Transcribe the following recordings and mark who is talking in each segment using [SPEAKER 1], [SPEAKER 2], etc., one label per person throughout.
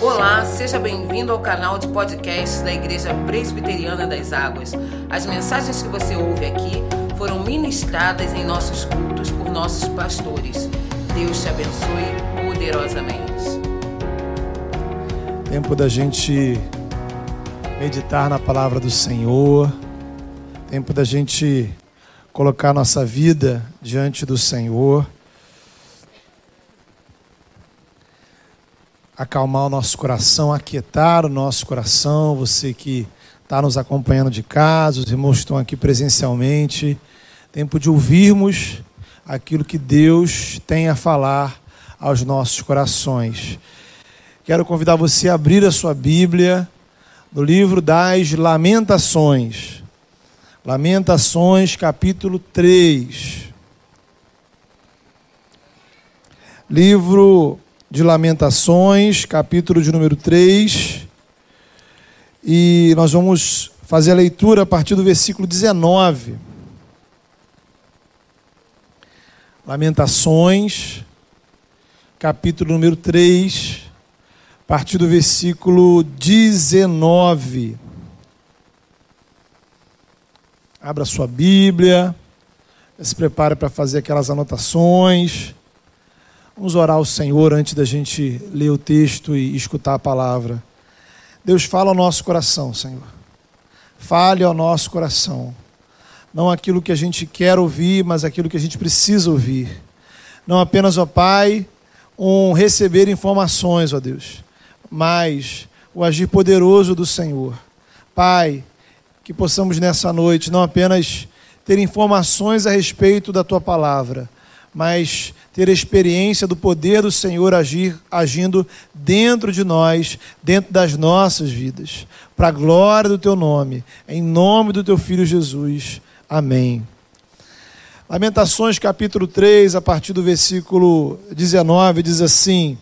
[SPEAKER 1] Olá, seja bem-vindo ao canal de podcast da Igreja Presbiteriana das Águas. As mensagens que você ouve aqui foram ministradas em nossos cultos por nossos pastores. Deus te abençoe poderosamente.
[SPEAKER 2] Tempo da gente meditar na palavra do Senhor. Tempo da gente colocar nossa vida diante do Senhor. Acalmar o nosso coração, aquietar o nosso coração. Você que está nos acompanhando de casa, os irmãos estão aqui presencialmente. Tempo de ouvirmos aquilo que Deus tem a falar aos nossos corações. Quero convidar você a abrir a sua Bíblia no livro das Lamentações. Lamentações, capítulo 3. Livro de Lamentações, capítulo de número 3. E nós vamos fazer a leitura a partir do versículo 19. Lamentações, capítulo número 3, a partir do versículo 19. Abra sua Bíblia, se prepare para fazer aquelas anotações. Vamos orar ao Senhor antes da gente ler o texto e escutar a palavra. Deus fala ao nosso coração, Senhor. Fale ao nosso coração. Não aquilo que a gente quer ouvir, mas aquilo que a gente precisa ouvir. Não apenas, ó Pai, um receber informações, ó Deus, mas o agir poderoso do Senhor. Pai, que possamos nessa noite não apenas ter informações a respeito da tua palavra, mas ter experiência do poder do Senhor agir, agindo dentro de nós, dentro das nossas vidas, para a glória do teu nome, em nome do teu filho Jesus. Amém. Lamentações capítulo 3, a partir do versículo 19, diz assim: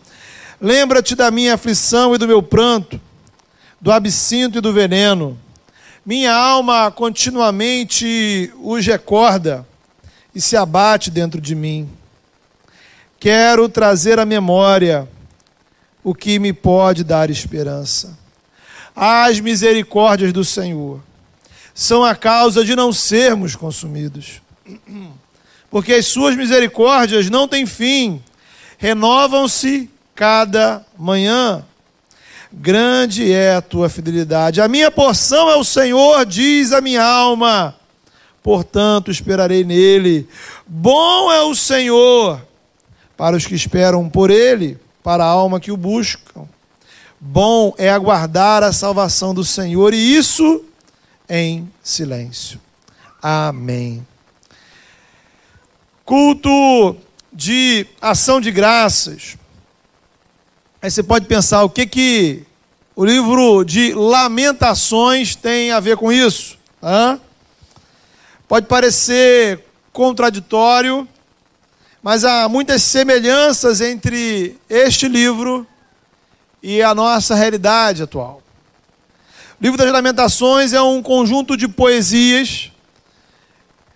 [SPEAKER 2] Lembra-te da minha aflição e do meu pranto, do absinto e do veneno. Minha alma continuamente os recorda e se abate dentro de mim. Quero trazer à memória o que me pode dar esperança. As misericórdias do Senhor são a causa de não sermos consumidos. Porque as suas misericórdias não têm fim, renovam-se cada manhã. Grande é a tua fidelidade. A minha porção é o Senhor, diz a minha alma portanto esperarei nele. Bom é o Senhor para os que esperam por ele, para a alma que o buscam. Bom é aguardar a salvação do Senhor, e isso em silêncio. Amém. Culto de ação de graças. Aí você pode pensar o que que o livro de Lamentações tem a ver com isso? Hã? Pode parecer contraditório, mas há muitas semelhanças entre este livro e a nossa realidade atual. O livro das Lamentações é um conjunto de poesias,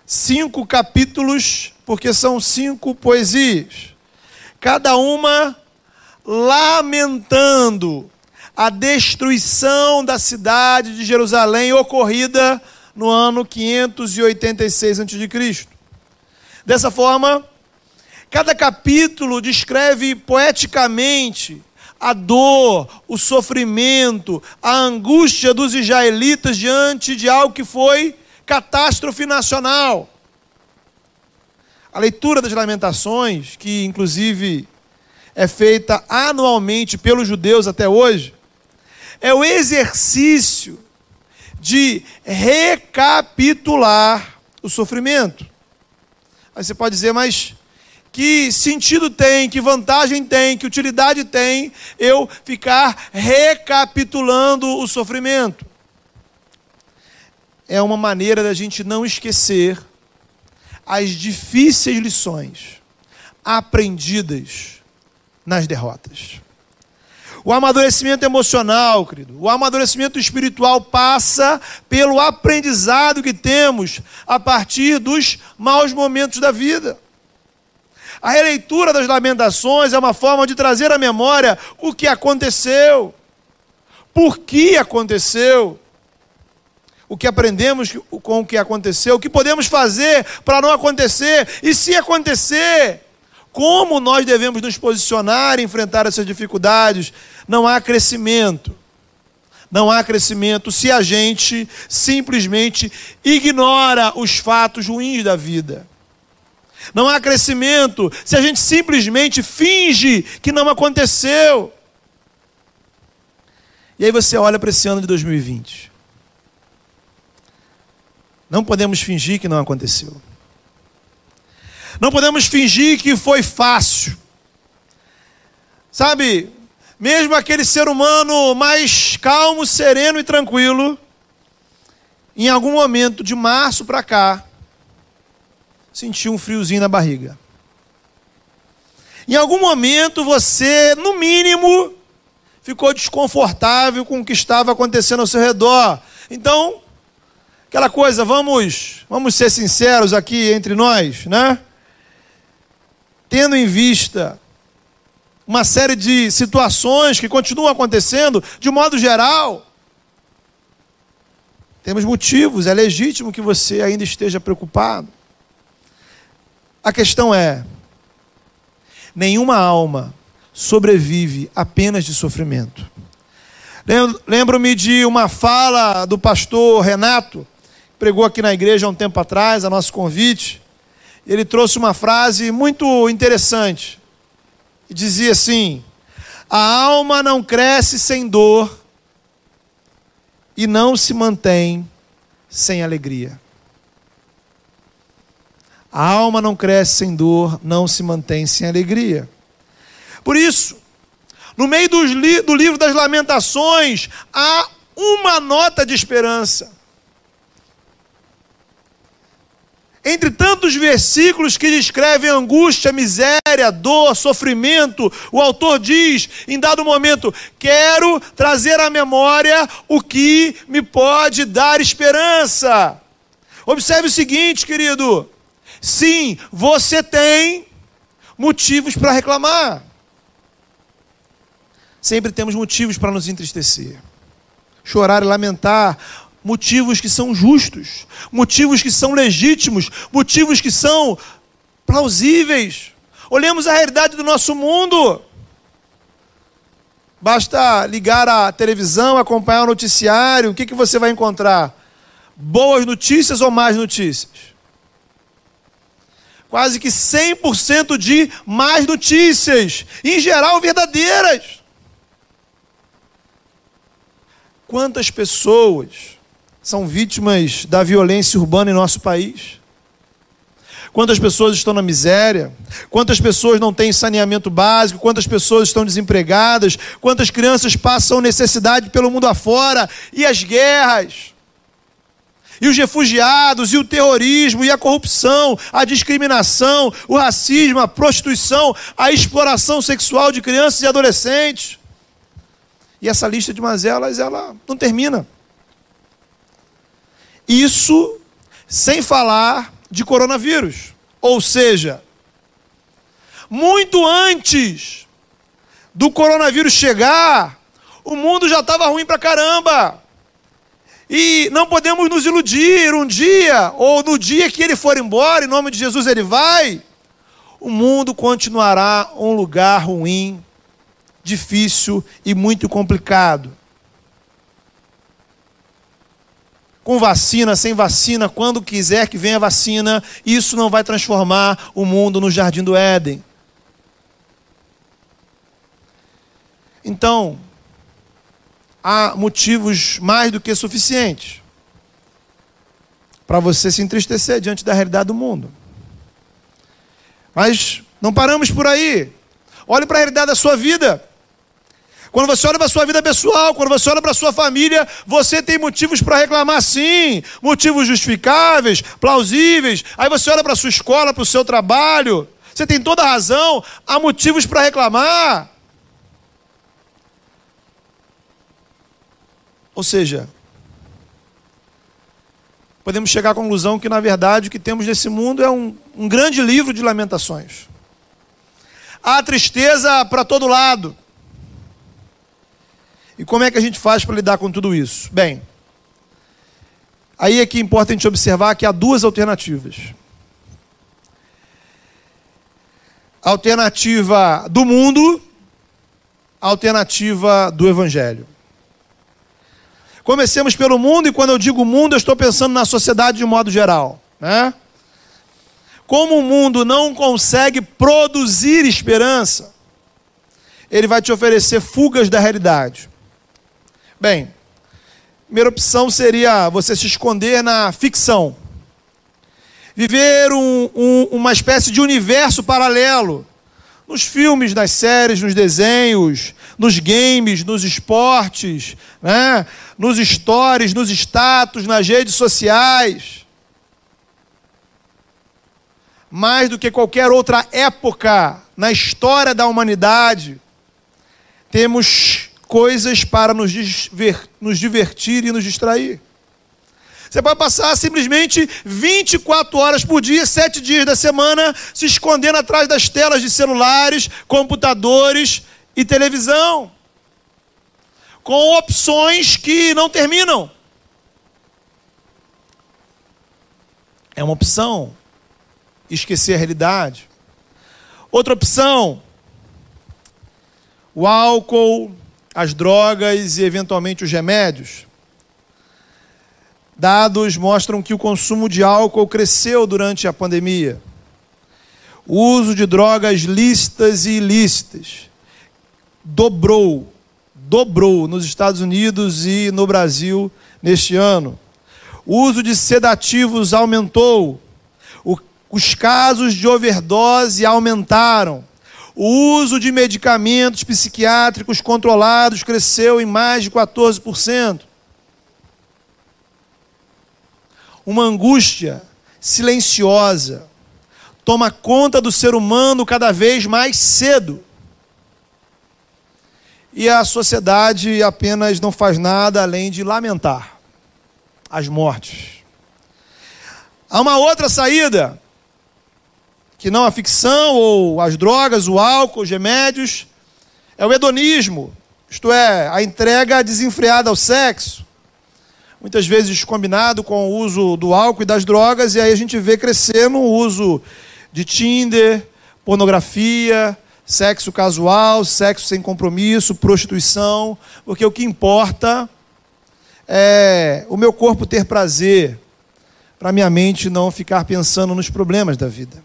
[SPEAKER 2] cinco capítulos, porque são cinco poesias, cada uma lamentando a destruição da cidade de Jerusalém ocorrida no ano 586 a.C. Dessa forma, cada capítulo descreve poeticamente a dor, o sofrimento, a angústia dos israelitas diante de algo que foi catástrofe nacional. A leitura das Lamentações, que inclusive é feita anualmente pelos judeus até hoje, é o exercício de recapitular o sofrimento. Aí você pode dizer, mas que sentido tem, que vantagem tem, que utilidade tem eu ficar recapitulando o sofrimento? É uma maneira da gente não esquecer as difíceis lições aprendidas nas derrotas. O amadurecimento emocional, querido, o amadurecimento espiritual passa pelo aprendizado que temos a partir dos maus momentos da vida. A releitura das lamentações é uma forma de trazer à memória o que aconteceu, por que aconteceu, o que aprendemos com o que aconteceu, o que podemos fazer para não acontecer, e se acontecer, como nós devemos nos posicionar e enfrentar essas dificuldades. Não há crescimento. Não há crescimento se a gente simplesmente ignora os fatos ruins da vida. Não há crescimento se a gente simplesmente finge que não aconteceu. E aí você olha para esse ano de 2020. Não podemos fingir que não aconteceu. Não podemos fingir que foi fácil. Sabe, mesmo aquele ser humano mais calmo, sereno e tranquilo, em algum momento de março para cá, sentiu um friozinho na barriga. Em algum momento você, no mínimo, ficou desconfortável com o que estava acontecendo ao seu redor. Então, Aquela coisa, vamos, vamos ser sinceros aqui entre nós, né? Tendo em vista uma série de situações que continuam acontecendo, de modo geral, temos motivos, é legítimo que você ainda esteja preocupado. A questão é: nenhuma alma sobrevive apenas de sofrimento. Lembro-me de uma fala do pastor Renato, pregou aqui na igreja há um tempo atrás, a nosso convite. Ele trouxe uma frase muito interessante. E dizia assim: A alma não cresce sem dor e não se mantém sem alegria. A alma não cresce sem dor, não se mantém sem alegria. Por isso, no meio do livro das Lamentações, há uma nota de esperança. Entre tantos versículos que descrevem angústia, miséria, dor, sofrimento, o autor diz, em dado momento, quero trazer à memória o que me pode dar esperança. Observe o seguinte, querido: sim, você tem motivos para reclamar. Sempre temos motivos para nos entristecer, chorar e lamentar motivos que são justos, motivos que são legítimos, motivos que são plausíveis. Olhemos a realidade do nosso mundo. Basta ligar a televisão, acompanhar o noticiário, o que, que você vai encontrar? Boas notícias ou más notícias? Quase que 100% de más notícias, em geral verdadeiras. Quantas pessoas são vítimas da violência urbana em nosso país. Quantas pessoas estão na miséria? Quantas pessoas não têm saneamento básico? Quantas pessoas estão desempregadas? Quantas crianças passam necessidade pelo mundo afora? E as guerras? E os refugiados? E o terrorismo? E a corrupção? A discriminação? O racismo? A prostituição? A exploração sexual de crianças e adolescentes? E essa lista de mazelas, ela não termina. Isso sem falar de coronavírus. Ou seja, muito antes do coronavírus chegar, o mundo já estava ruim para caramba. E não podemos nos iludir, um dia, ou no dia que ele for embora, em nome de Jesus ele vai, o mundo continuará um lugar ruim, difícil e muito complicado. com vacina, sem vacina, quando quiser que venha vacina, isso não vai transformar o mundo no jardim do Éden. Então, há motivos mais do que suficientes para você se entristecer diante da realidade do mundo. Mas não paramos por aí. Olhe para a realidade da sua vida. Quando você olha para a sua vida pessoal, quando você olha para a sua família, você tem motivos para reclamar sim, motivos justificáveis, plausíveis. Aí você olha para a sua escola, para o seu trabalho, você tem toda a razão, há motivos para reclamar. Ou seja, podemos chegar à conclusão que, na verdade, o que temos nesse mundo é um, um grande livro de lamentações. há tristeza para todo lado. E como é que a gente faz para lidar com tudo isso? Bem, aí é que importa a gente observar que há duas alternativas. Alternativa do mundo, alternativa do evangelho. Comecemos pelo mundo, e quando eu digo mundo, eu estou pensando na sociedade de modo geral. Né? Como o mundo não consegue produzir esperança, ele vai te oferecer fugas da realidade. Bem, primeira opção seria você se esconder na ficção. Viver um, um, uma espécie de universo paralelo. Nos filmes, nas séries, nos desenhos, nos games, nos esportes, né? nos stories, nos status, nas redes sociais. Mais do que qualquer outra época na história da humanidade, temos coisas para nos, nos divertir e nos distrair. Você pode passar simplesmente 24 horas por dia, 7 dias da semana, se escondendo atrás das telas de celulares, computadores e televisão. Com opções que não terminam. É uma opção. Esquecer a realidade. Outra opção. O álcool, as drogas e eventualmente os remédios. Dados mostram que o consumo de álcool cresceu durante a pandemia. O uso de drogas lícitas e ilícitas dobrou, dobrou nos Estados Unidos e no Brasil neste ano. O uso de sedativos aumentou. O, os casos de overdose aumentaram. O uso de medicamentos psiquiátricos controlados cresceu em mais de 14%. Uma angústia silenciosa toma conta do ser humano cada vez mais cedo. E a sociedade apenas não faz nada além de lamentar as mortes. Há uma outra saída que não a ficção ou as drogas, o álcool, os remédios, é o hedonismo, isto é, a entrega desenfreada ao sexo, muitas vezes combinado com o uso do álcool e das drogas, e aí a gente vê crescendo o uso de Tinder, pornografia, sexo casual, sexo sem compromisso, prostituição, porque o que importa é o meu corpo ter prazer, para minha mente não ficar pensando nos problemas da vida.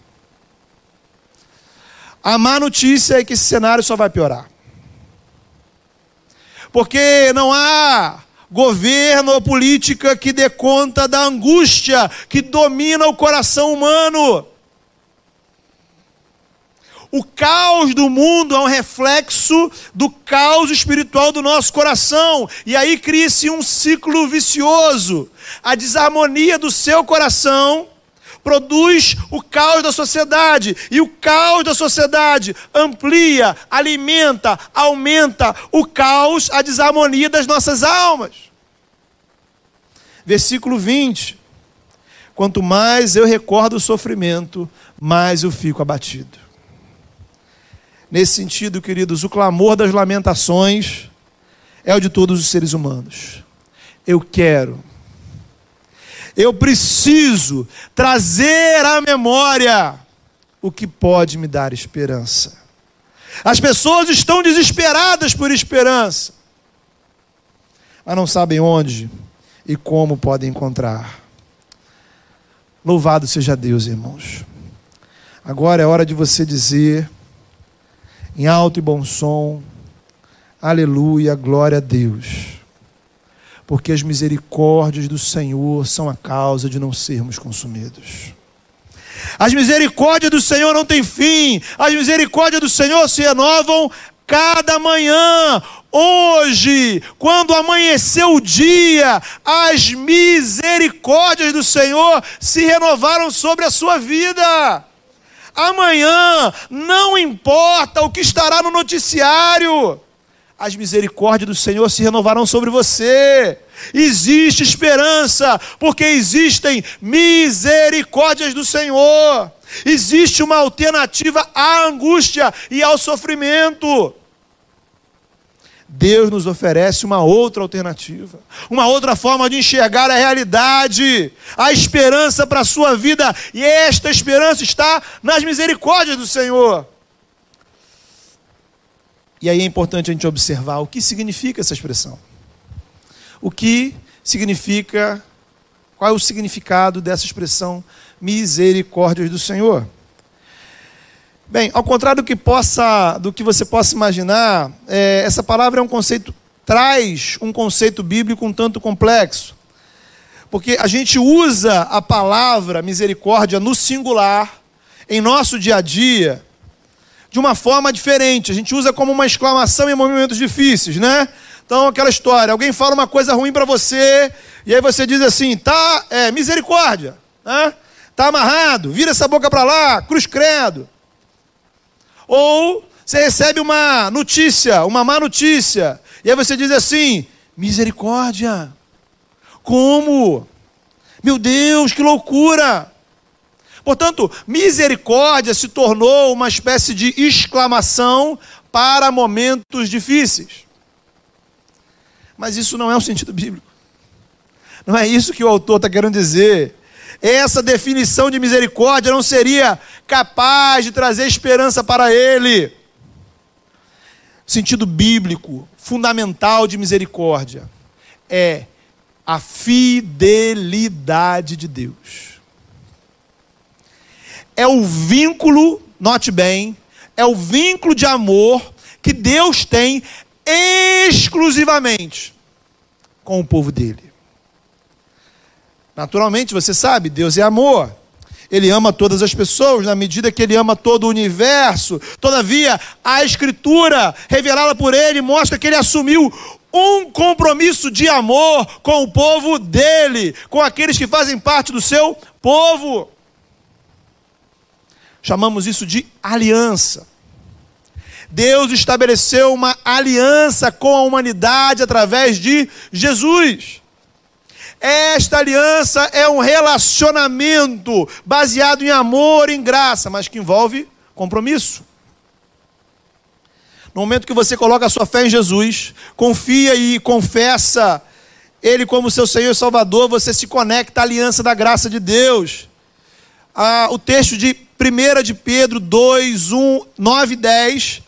[SPEAKER 2] A má notícia é que esse cenário só vai piorar. Porque não há governo ou política que dê conta da angústia que domina o coração humano. O caos do mundo é um reflexo do caos espiritual do nosso coração. E aí cria-se um ciclo vicioso. A desarmonia do seu coração produz o caos da sociedade, e o caos da sociedade amplia, alimenta, aumenta o caos, a desarmonia das nossas almas. Versículo 20: Quanto mais eu recordo o sofrimento, mais eu fico abatido. Nesse sentido, queridos, o clamor das lamentações é o de todos os seres humanos. Eu quero eu preciso trazer à memória o que pode me dar esperança. As pessoas estão desesperadas por esperança, mas não sabem onde e como podem encontrar. Louvado seja Deus, irmãos. Agora é hora de você dizer, em alto e bom som, Aleluia, glória a Deus porque as misericórdias do Senhor são a causa de não sermos consumidos. As misericórdias do Senhor não têm fim, as misericórdias do Senhor se renovam cada manhã. Hoje, quando amanheceu o dia, as misericórdias do Senhor se renovaram sobre a sua vida. Amanhã, não importa o que estará no noticiário, as misericórdias do Senhor se renovarão sobre você. Existe esperança, porque existem misericórdias do Senhor. Existe uma alternativa à angústia e ao sofrimento. Deus nos oferece uma outra alternativa, uma outra forma de enxergar a realidade, a esperança para a sua vida, e esta esperança está nas misericórdias do Senhor. E aí é importante a gente observar o que significa essa expressão. O que significa, qual é o significado dessa expressão misericórdias do Senhor? Bem, ao contrário do que, possa, do que você possa imaginar, é, essa palavra é um conceito, traz um conceito bíblico um tanto complexo. Porque a gente usa a palavra misericórdia no singular, em nosso dia a dia, de uma forma diferente. A gente usa como uma exclamação em momentos difíceis, né? Então, aquela história, alguém fala uma coisa ruim para você, e aí você diz assim, tá, é, misericórdia, né? Tá amarrado, vira essa boca para lá, cruz credo. Ou você recebe uma notícia, uma má notícia, e aí você diz assim: misericórdia. Como? Meu Deus, que loucura! Portanto, misericórdia se tornou uma espécie de exclamação para momentos difíceis. Mas isso não é o sentido bíblico. Não é isso que o autor está querendo dizer essa definição de misericórdia não seria capaz de trazer esperança para ele. Sentido bíblico fundamental de misericórdia é a fidelidade de Deus. É o vínculo, note bem, é o vínculo de amor que Deus tem exclusivamente com o povo dele. Naturalmente, você sabe, Deus é amor. Ele ama todas as pessoas na medida que ele ama todo o universo. Todavia, a Escritura, revelada por ele, mostra que ele assumiu um compromisso de amor com o povo dele, com aqueles que fazem parte do seu povo. Chamamos isso de aliança. Deus estabeleceu uma aliança com a humanidade através de Jesus. Esta aliança é um relacionamento baseado em amor, em graça, mas que envolve compromisso. No momento que você coloca a sua fé em Jesus, confia e confessa Ele como seu Senhor e Salvador, você se conecta à aliança da graça de Deus. Ah, o texto de 1 de Pedro 2, 1, 9 e 10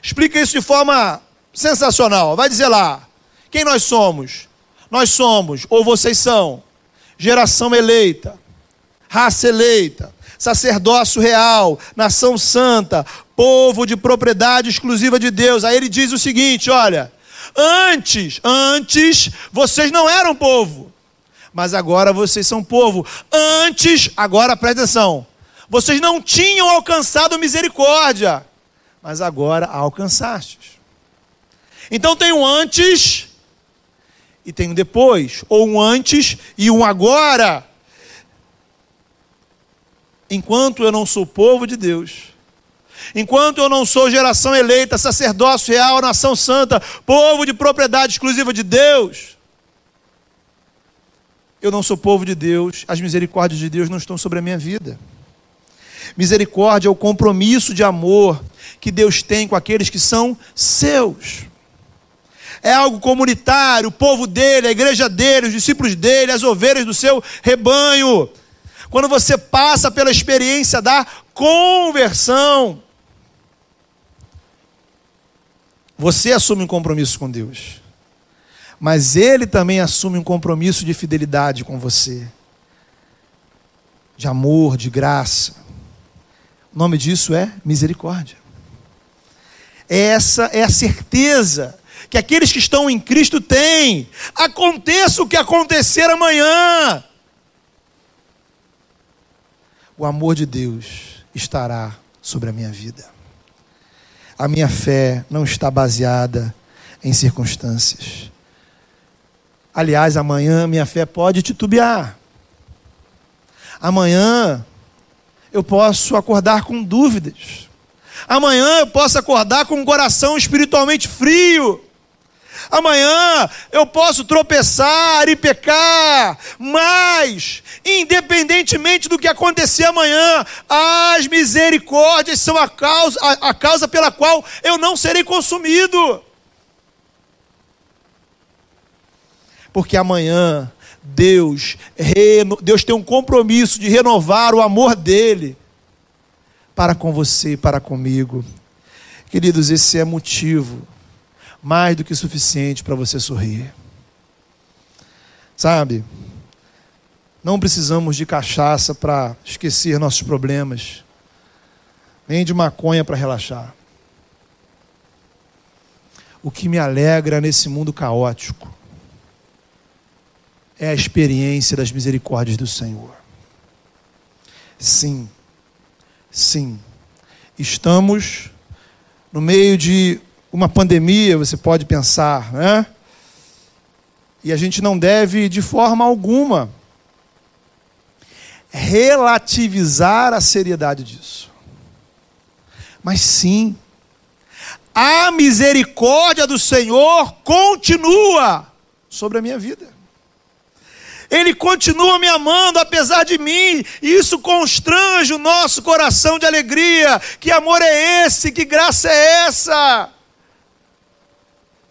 [SPEAKER 2] explica isso de forma sensacional. Vai dizer lá: quem nós somos? Nós somos, ou vocês são, geração eleita, raça eleita, sacerdócio real, nação santa, povo de propriedade exclusiva de Deus. Aí ele diz o seguinte: olha, antes, antes vocês não eram povo, mas agora vocês são povo. Antes, agora presta atenção, vocês não tinham alcançado misericórdia, mas agora alcançastes. Então tem um antes e tem um depois, ou um antes e um agora. Enquanto eu não sou povo de Deus, enquanto eu não sou geração eleita, sacerdócio real, nação santa, povo de propriedade exclusiva de Deus, eu não sou povo de Deus, as misericórdias de Deus não estão sobre a minha vida. Misericórdia é o compromisso de amor que Deus tem com aqueles que são seus é algo comunitário, o povo dele, a igreja dele, os discípulos dele, as ovelhas do seu rebanho. Quando você passa pela experiência da conversão, você assume um compromisso com Deus, mas Ele também assume um compromisso de fidelidade com você, de amor, de graça. O nome disso é misericórdia. Essa é a certeza que aqueles que estão em Cristo têm. Aconteça o que acontecer amanhã. O amor de Deus estará sobre a minha vida. A minha fé não está baseada em circunstâncias. Aliás, amanhã minha fé pode titubear. Amanhã eu posso acordar com dúvidas. Amanhã eu posso acordar com um coração espiritualmente frio. Amanhã eu posso tropeçar e pecar, mas, independentemente do que acontecer amanhã, as misericórdias são a causa, a, a causa pela qual eu não serei consumido. Porque amanhã Deus, Deus tem um compromisso de renovar o amor dele para com você, para comigo. Queridos, esse é motivo mais do que suficiente para você sorrir. Sabe? Não precisamos de cachaça para esquecer nossos problemas, nem de maconha para relaxar. O que me alegra nesse mundo caótico é a experiência das misericórdias do Senhor. Sim, sim, estamos no meio de uma pandemia, você pode pensar, né? E a gente não deve, de forma alguma, relativizar a seriedade disso. Mas sim, a misericórdia do Senhor continua sobre a minha vida. Ele continua me amando apesar de mim, e isso constrange o nosso coração de alegria. Que amor é esse? Que graça é essa?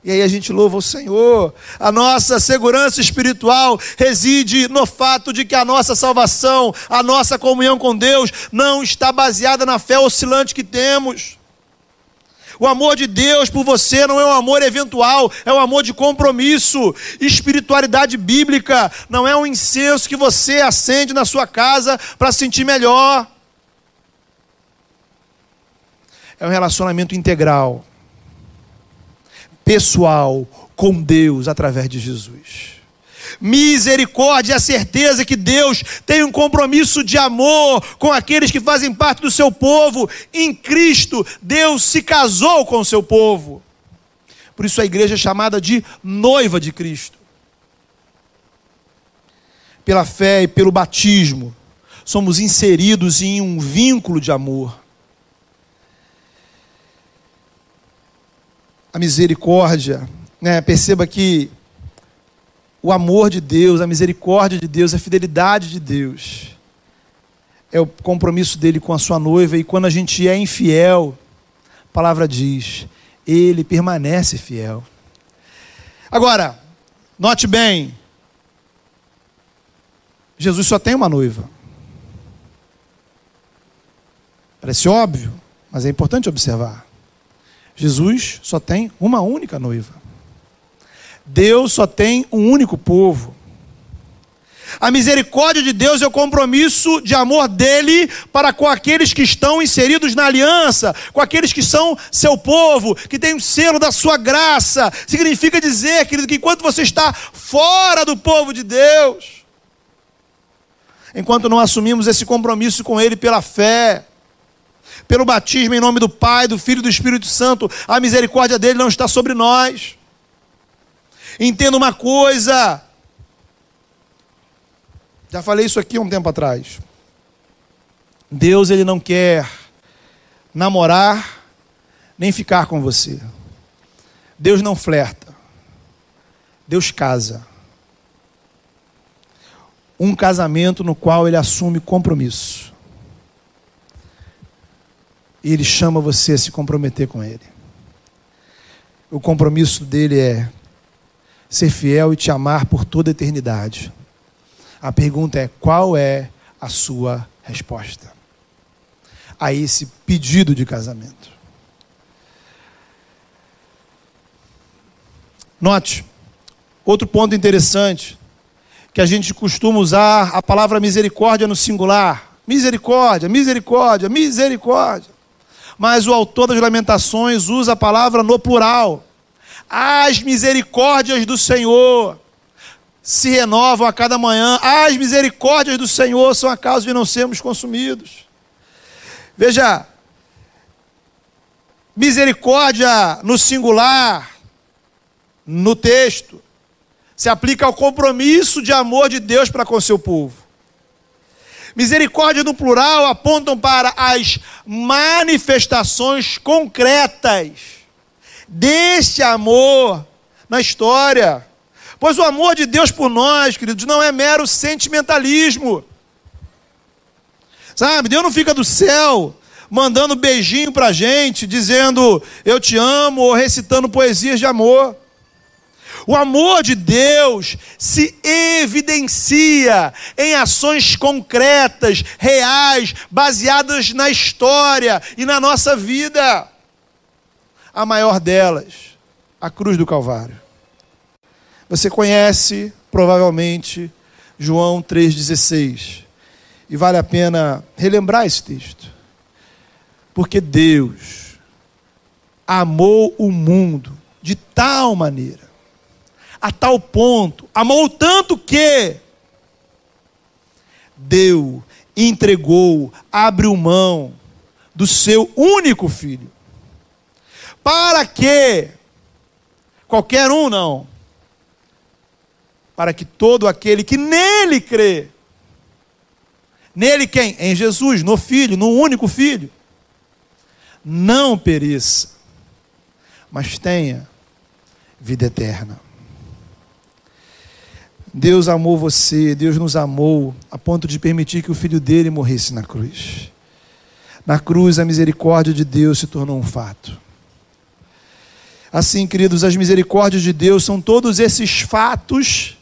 [SPEAKER 2] E aí a gente louva o Senhor. A nossa segurança espiritual reside no fato de que a nossa salvação, a nossa comunhão com Deus, não está baseada na fé oscilante que temos. O amor de Deus por você não é um amor eventual, é um amor de compromisso. Espiritualidade bíblica não é um incenso que você acende na sua casa para se sentir melhor. É um relacionamento integral pessoal com Deus através de Jesus. Misericórdia é a certeza que Deus tem um compromisso de amor com aqueles que fazem parte do seu povo. Em Cristo, Deus se casou com o seu povo. Por isso a igreja é chamada de noiva de Cristo. Pela fé e pelo batismo, somos inseridos em um vínculo de amor. A misericórdia, né? perceba que o amor de Deus, a misericórdia de Deus, a fidelidade de Deus é o compromisso dele com a sua noiva, e quando a gente é infiel, a palavra diz, ele permanece fiel. Agora, note bem, Jesus só tem uma noiva. Parece óbvio, mas é importante observar. Jesus só tem uma única noiva. Deus só tem um único povo. A misericórdia de Deus é o compromisso de amor dele para com aqueles que estão inseridos na aliança, com aqueles que são seu povo, que tem o selo da sua graça. Significa dizer, querido, que enquanto você está fora do povo de Deus, enquanto não assumimos esse compromisso com ele pela fé, pelo batismo em nome do Pai, do Filho e do Espírito Santo, a misericórdia dele não está sobre nós. Entenda uma coisa. Já falei isso aqui um tempo atrás. Deus ele não quer namorar nem ficar com você. Deus não flerta. Deus casa. Um casamento no qual ele assume compromisso. E ele chama você a se comprometer com ele. O compromisso dele é ser fiel e te amar por toda a eternidade. A pergunta é: qual é a sua resposta a esse pedido de casamento? Note, outro ponto interessante, que a gente costuma usar a palavra misericórdia no singular. Misericórdia, misericórdia, misericórdia mas o autor das Lamentações usa a palavra no plural. As misericórdias do Senhor se renovam a cada manhã. As misericórdias do Senhor são a causa de não sermos consumidos. Veja, misericórdia no singular, no texto, se aplica ao compromisso de amor de Deus para com seu povo. Misericórdia no plural apontam para as manifestações concretas deste amor na história. Pois o amor de Deus por nós, queridos, não é mero sentimentalismo. Sabe, Deus não fica do céu mandando beijinho pra gente, dizendo eu te amo, ou recitando poesias de amor. O amor de Deus se evidencia em ações concretas, reais, baseadas na história e na nossa vida. A maior delas, a cruz do Calvário. Você conhece, provavelmente, João 3,16. E vale a pena relembrar esse texto. Porque Deus amou o mundo de tal maneira, a tal ponto, amou tanto que deu, entregou, abriu mão do seu único filho. Para que qualquer um não, para que todo aquele que nele crê, nele quem? Em Jesus, no Filho, no único Filho, não pereça, mas tenha vida eterna. Deus amou você, Deus nos amou a ponto de permitir que o filho dele morresse na cruz. Na cruz, a misericórdia de Deus se tornou um fato. Assim, queridos, as misericórdias de Deus são todos esses fatos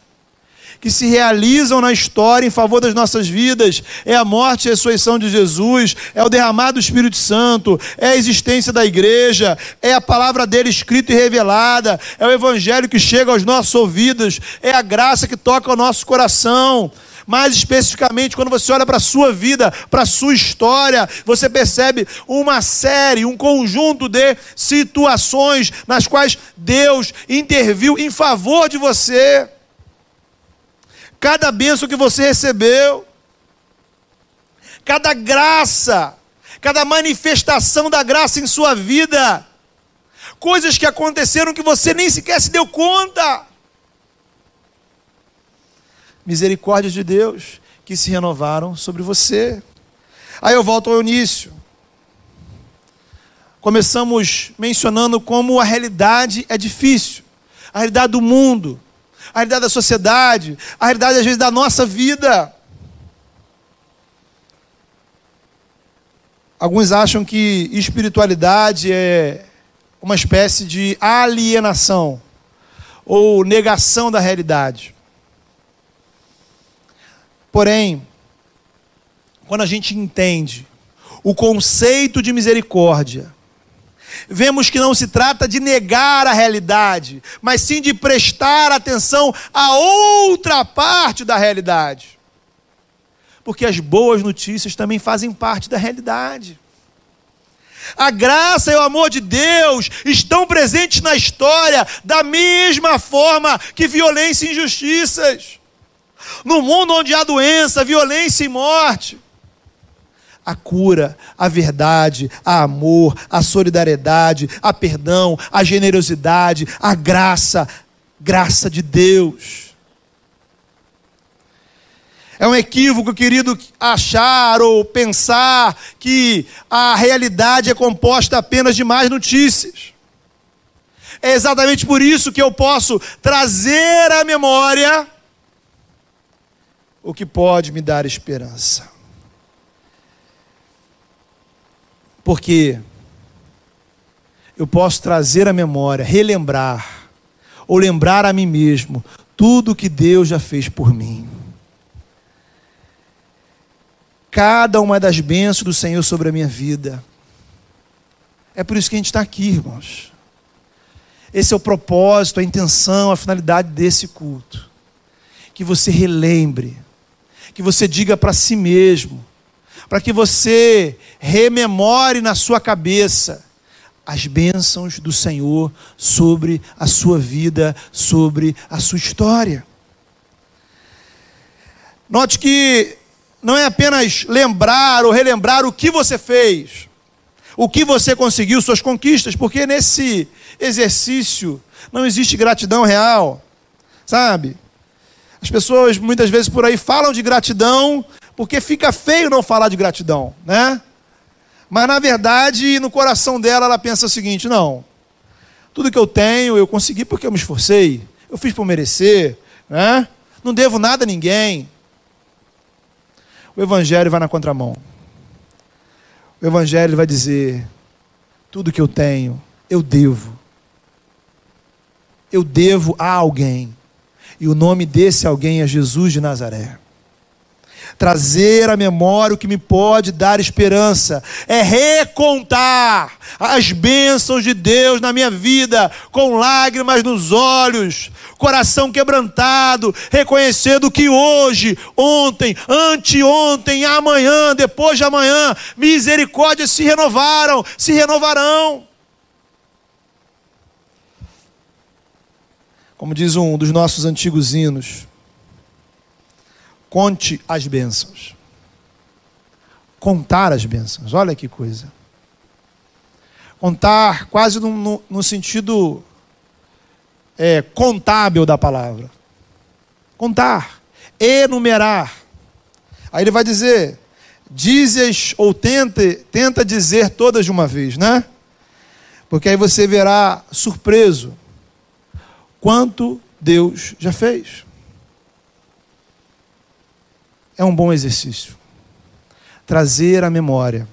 [SPEAKER 2] que se realizam na história em favor das nossas vidas. É a morte e a ressurreição de Jesus, é o derramado do Espírito Santo, é a existência da igreja, é a palavra dele escrita e revelada, é o evangelho que chega aos nossos ouvidos, é a graça que toca o nosso coração. Mais especificamente, quando você olha para a sua vida, para a sua história, você percebe uma série, um conjunto de situações nas quais Deus interviu em favor de você cada bênção que você recebeu, cada graça, cada manifestação da graça em sua vida, coisas que aconteceram que você nem sequer se deu conta. Misericórdias de Deus que se renovaram sobre você. Aí eu volto ao início. Começamos mencionando como a realidade é difícil, a realidade do mundo a realidade da sociedade, a realidade, às vezes, da nossa vida. Alguns acham que espiritualidade é uma espécie de alienação ou negação da realidade. Porém, quando a gente entende o conceito de misericórdia, vemos que não se trata de negar a realidade, mas sim de prestar atenção a outra parte da realidade. Porque as boas notícias também fazem parte da realidade. A graça e o amor de Deus estão presentes na história da mesma forma que violência e injustiças. No mundo onde há doença, violência e morte, a cura, a verdade, a amor, a solidariedade, a perdão, a generosidade, a graça, graça de Deus. É um equívoco, querido, achar ou pensar que a realidade é composta apenas de más notícias. É exatamente por isso que eu posso trazer à memória o que pode me dar esperança. Porque eu posso trazer à memória, relembrar, ou lembrar a mim mesmo, tudo que Deus já fez por mim. Cada uma das bênçãos do Senhor sobre a minha vida. É por isso que a gente está aqui, irmãos. Esse é o propósito, a intenção, a finalidade desse culto. Que você relembre, que você diga para si mesmo, para que você rememore na sua cabeça as bênçãos do Senhor sobre a sua vida, sobre a sua história. Note que não é apenas lembrar ou relembrar o que você fez, o que você conseguiu, suas conquistas, porque nesse exercício não existe gratidão real, sabe? As pessoas muitas vezes por aí falam de gratidão, porque fica feio não falar de gratidão, né? Mas na verdade, no coração dela, ela pensa o seguinte: não, Tudo que eu tenho eu consegui porque eu me esforcei, eu fiz por merecer, né? não devo nada a ninguém. O Evangelho vai na contramão. O Evangelho vai dizer: tudo que eu tenho, eu devo. Eu devo a alguém. E o nome desse alguém é Jesus de Nazaré trazer à memória o que me pode dar esperança, é recontar as bênçãos de Deus na minha vida, com lágrimas nos olhos, coração quebrantado, reconhecendo que hoje, ontem, anteontem, amanhã, depois de amanhã, misericórdias se renovaram, se renovarão. Como diz um dos nossos antigos hinos, Conte as bênçãos. Contar as bênçãos, olha que coisa. Contar quase no, no, no sentido é, contábil da palavra. Contar, enumerar. Aí ele vai dizer, dizes ou tenta, tenta dizer todas de uma vez, né? Porque aí você verá surpreso quanto Deus já fez é um bom exercício. Trazer à memória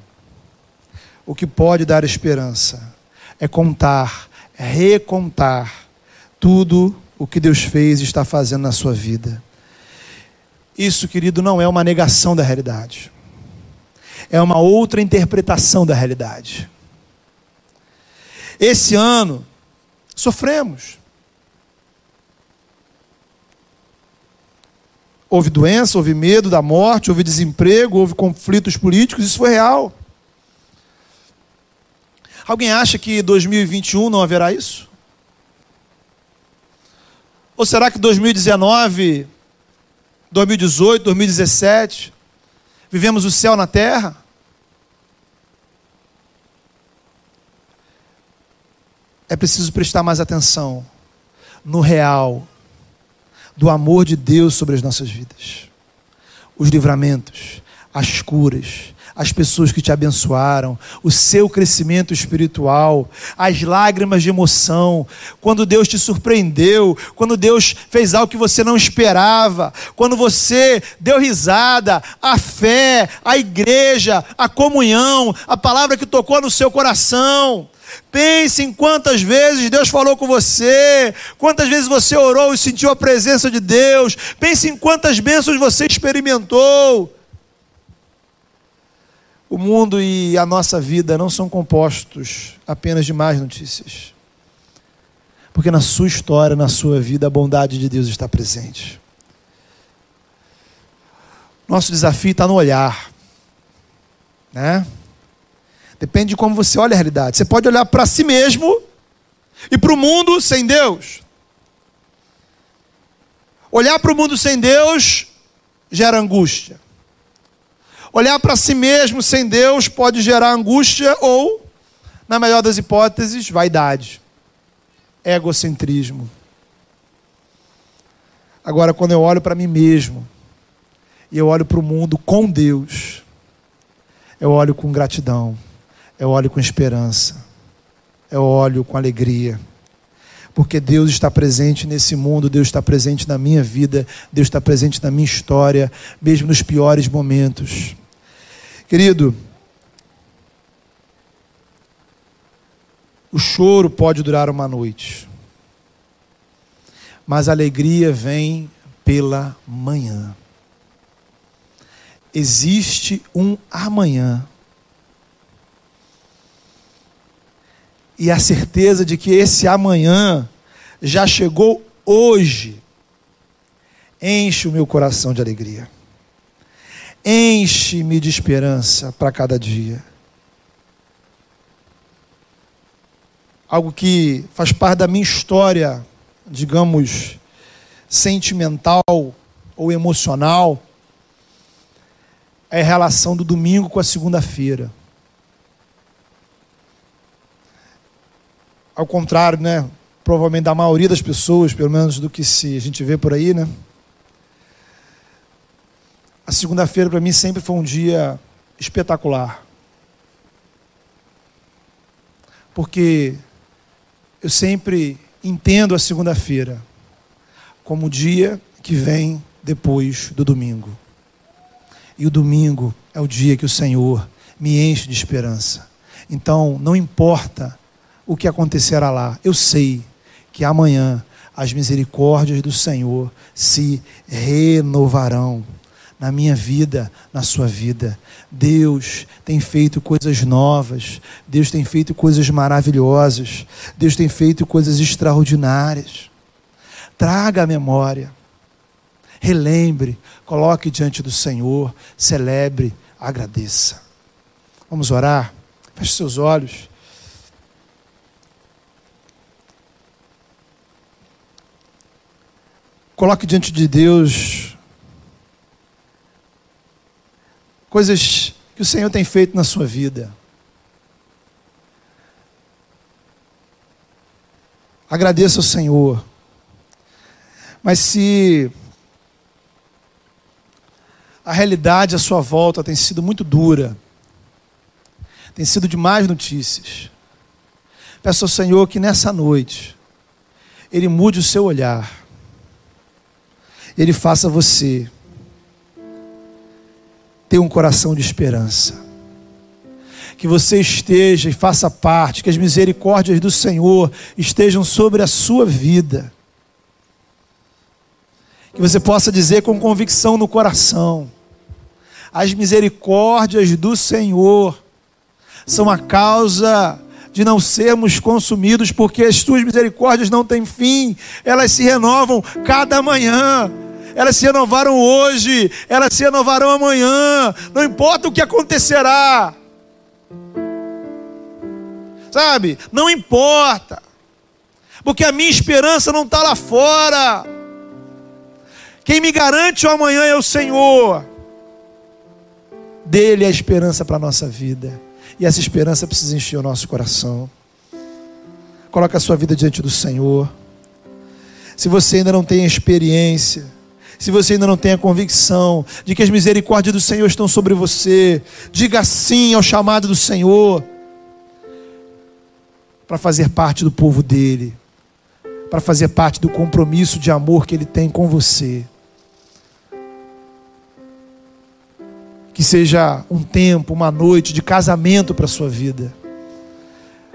[SPEAKER 2] o que pode dar esperança é contar, é recontar tudo o que Deus fez e está fazendo na sua vida. Isso, querido, não é uma negação da realidade. É uma outra interpretação da realidade. Esse ano, sofremos. Houve doença, houve medo da morte, houve desemprego, houve conflitos políticos, isso foi real. Alguém acha que 2021 não haverá isso? Ou será que 2019, 2018, 2017, vivemos o céu na terra? É preciso prestar mais atenção no real, do amor de Deus sobre as nossas vidas. Os livramentos, as curas, as pessoas que te abençoaram, o seu crescimento espiritual, as lágrimas de emoção, quando Deus te surpreendeu, quando Deus fez algo que você não esperava, quando você deu risada, a fé, a igreja, a comunhão, a palavra que tocou no seu coração. Pense em quantas vezes Deus falou com você, quantas vezes você orou e sentiu a presença de Deus. Pense em quantas bênçãos você experimentou. O mundo e a nossa vida não são compostos apenas de más notícias. Porque na sua história, na sua vida, a bondade de Deus está presente. Nosso desafio está no olhar. Né? Depende de como você olha a realidade. Você pode olhar para si mesmo e para o mundo sem Deus. Olhar para o mundo sem Deus gera angústia. Olhar para si mesmo sem Deus pode gerar angústia ou, na melhor das hipóteses, vaidade, egocentrismo. Agora, quando eu olho para mim mesmo e eu olho para o mundo com Deus, eu olho com gratidão eu olho com esperança, eu olho com alegria. Porque Deus está presente nesse mundo, Deus está presente na minha vida, Deus está presente na minha história, mesmo nos piores momentos. Querido, o choro pode durar uma noite, mas a alegria vem pela manhã. Existe um amanhã e a certeza de que esse amanhã já chegou hoje, enche o meu coração de alegria. Enche-me de esperança para cada dia. Algo que faz parte da minha história, digamos, sentimental ou emocional, é a relação do domingo com a segunda-feira. ao contrário, né? Provavelmente da maioria das pessoas, pelo menos do que se a gente vê por aí, né? A segunda-feira para mim sempre foi um dia espetacular. Porque eu sempre entendo a segunda-feira como o dia que vem depois do domingo. E o domingo é o dia que o Senhor me enche de esperança. Então, não importa o que acontecerá lá, eu sei que amanhã as misericórdias do Senhor se renovarão na minha vida, na sua vida. Deus tem feito coisas novas, Deus tem feito coisas maravilhosas, Deus tem feito coisas extraordinárias. Traga a memória, relembre, coloque diante do Senhor, celebre, agradeça. Vamos orar? Feche seus olhos. Coloque diante de Deus coisas que o Senhor tem feito na sua vida. Agradeça ao Senhor. Mas se a realidade à sua volta tem sido muito dura, tem sido de mais notícias, peço ao Senhor que nessa noite Ele mude o seu olhar, Ele faça você ter um coração de esperança. Que você esteja e faça parte, que as misericórdias do Senhor estejam sobre a sua vida. Que você possa dizer com convicção no coração: as misericórdias do Senhor são a causa de não sermos consumidos, porque as tuas misericórdias não têm fim, elas se renovam cada manhã elas se renovaram hoje, elas se renovarão amanhã, não importa o que acontecerá. Sabe? Não importa, porque a minha esperança não está lá fora. Quem me garante o amanhã é o Senhor. Dele é a esperança para a nossa vida. E essa esperança precisa encher o nosso coração. Coloca a sua vida diante do Senhor. Se você ainda não tem experiência, se você ainda não tem a convicção de que as misericórdias do Senhor estão sobre você, diga sim ao chamado do Senhor para fazer parte do povo dele, para fazer parte do compromisso de amor que ele tem com você. Que seja um tempo, uma noite de casamento para a sua vida.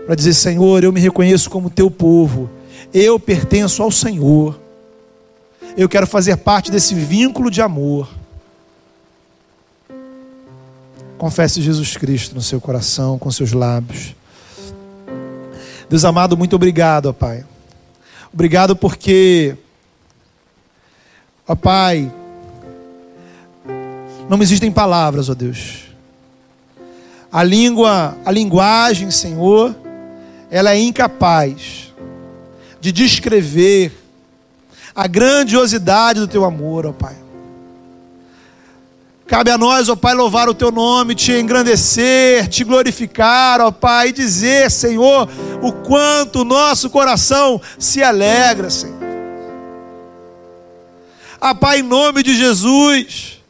[SPEAKER 2] Para dizer, Senhor, eu me reconheço como teu povo, eu pertenço ao Senhor eu quero fazer parte desse vínculo de amor. Confesse Jesus Cristo no seu coração, com seus lábios. Deus amado, muito obrigado, ó Pai. Obrigado porque, ó Pai, não existem palavras, ó Deus. A língua, a linguagem, Senhor, ela é incapaz de descrever a grandiosidade do teu amor, ó Pai. Cabe a nós, ó Pai, louvar o teu nome, te engrandecer, te glorificar, ó Pai, e dizer, Senhor, o quanto o nosso coração se alegra, Senhor. Ah, Pai, em nome de Jesus,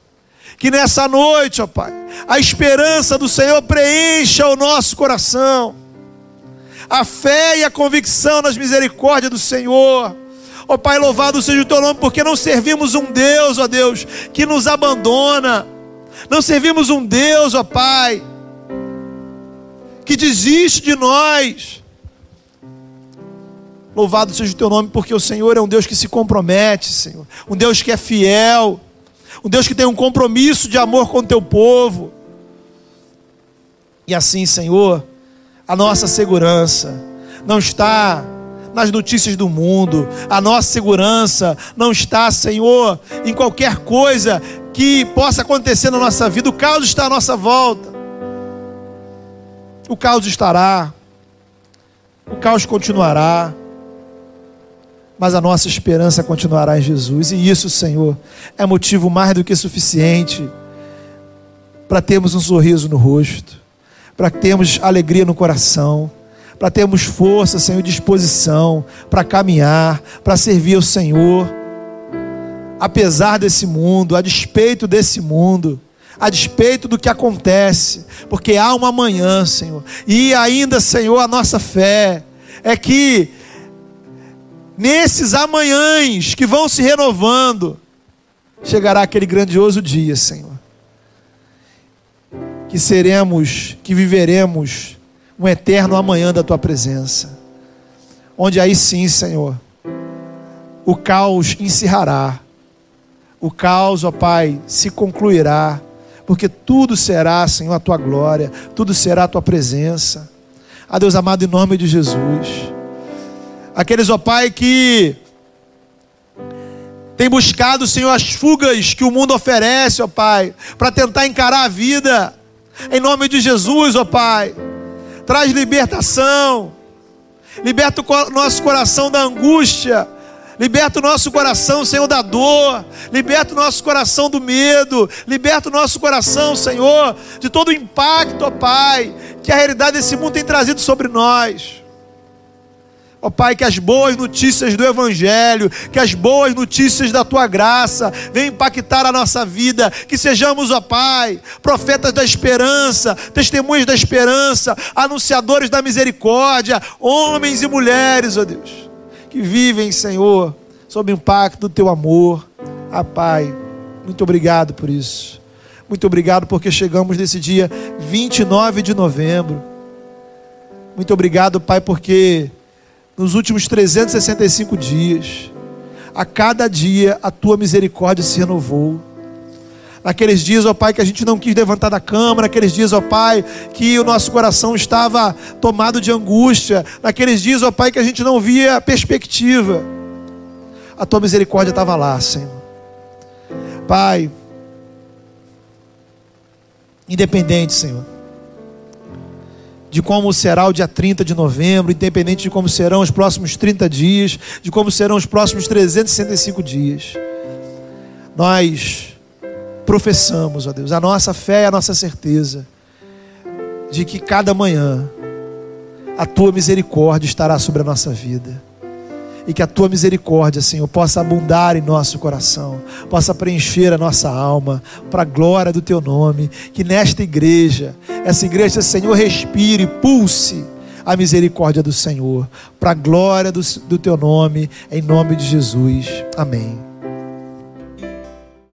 [SPEAKER 2] que nessa noite, ó Pai, a esperança do Senhor preencha o nosso coração, a fé e a convicção nas misericórdias do Senhor Ó oh, Pai, louvado seja o teu nome, porque não servimos um Deus, ó Deus, que nos abandona. Não servimos um Deus, ó Pai, que desiste de nós. Louvado seja o teu nome, porque o Senhor é um Deus que se compromete, Senhor. Um Deus que é fiel. Um Deus que tem um compromisso de amor com o teu povo. E assim, Senhor, a nossa segurança não está nas notícias do mundo. A nossa segurança não está, Senhor, em qualquer coisa que possa acontecer na nossa vida. O caos está à nossa volta. O caos estará. O caos continuará. Mas a nossa esperança continuará em Jesus. E isso, Senhor, é motivo mais do que suficiente para termos um sorriso no rosto, para termos alegria no coração para termos força, Senhor, disposição para caminhar, para servir ao Senhor, apesar desse mundo, a despeito desse mundo, a despeito do que acontece, porque há uma manhã, Senhor, e ainda, Senhor, a nossa fé é que nesses amanhãs que vão se renovando, chegará aquele grandioso dia, Senhor. Que seremos, que viveremos um eterno amanhã da tua presença. Onde aí sim, Senhor, o caos encerrará. O caos, ó Pai, se concluirá, porque tudo será, Senhor, a tua glória, tudo será a tua presença. A Deus amado, em nome de Jesus. Aqueles, ó Pai, que tem buscado, Senhor, as fugas que o mundo oferece, ó Pai, para tentar encarar a vida. Em nome de Jesus, ó Pai, traz libertação. Liberta o nosso coração da angústia. Liberta o nosso coração, Senhor, da dor. Liberta o nosso coração do medo. Liberta o nosso coração, Senhor, de todo o impacto, ó Pai, que a realidade desse mundo tem trazido sobre nós. Ó oh, Pai, que as boas notícias do Evangelho, que as boas notícias da Tua graça venham impactar a nossa vida. Que sejamos, ó oh, Pai, profetas da esperança, testemunhas da esperança, anunciadores da misericórdia, homens e mulheres, ó oh Deus, que vivem, Senhor, sob o impacto do Teu amor. Ah, Pai, muito obrigado por isso. Muito obrigado porque chegamos nesse dia 29 de novembro. Muito obrigado, Pai, porque nos últimos 365 dias, a cada dia a tua misericórdia se renovou. Naqueles dias, ó Pai, que a gente não quis levantar da cama, naqueles dias, ó Pai, que o nosso coração estava tomado de angústia, naqueles dias, ó Pai, que a gente não via perspectiva, a tua misericórdia estava lá, Senhor. Pai, independente, Senhor, de como será o dia 30 de novembro, independente de como serão os próximos 30 dias, de como serão os próximos 365 dias. Nós professamos, ó Deus, a nossa fé e a nossa certeza de que cada manhã a tua misericórdia estará sobre a nossa vida e que a tua misericórdia, Senhor, possa abundar em nosso coração, possa preencher a nossa alma, para a glória do teu nome. Que nesta igreja, essa igreja, Senhor, respire, pulse a misericórdia do Senhor, para a glória do, do teu nome, em nome de Jesus. Amém.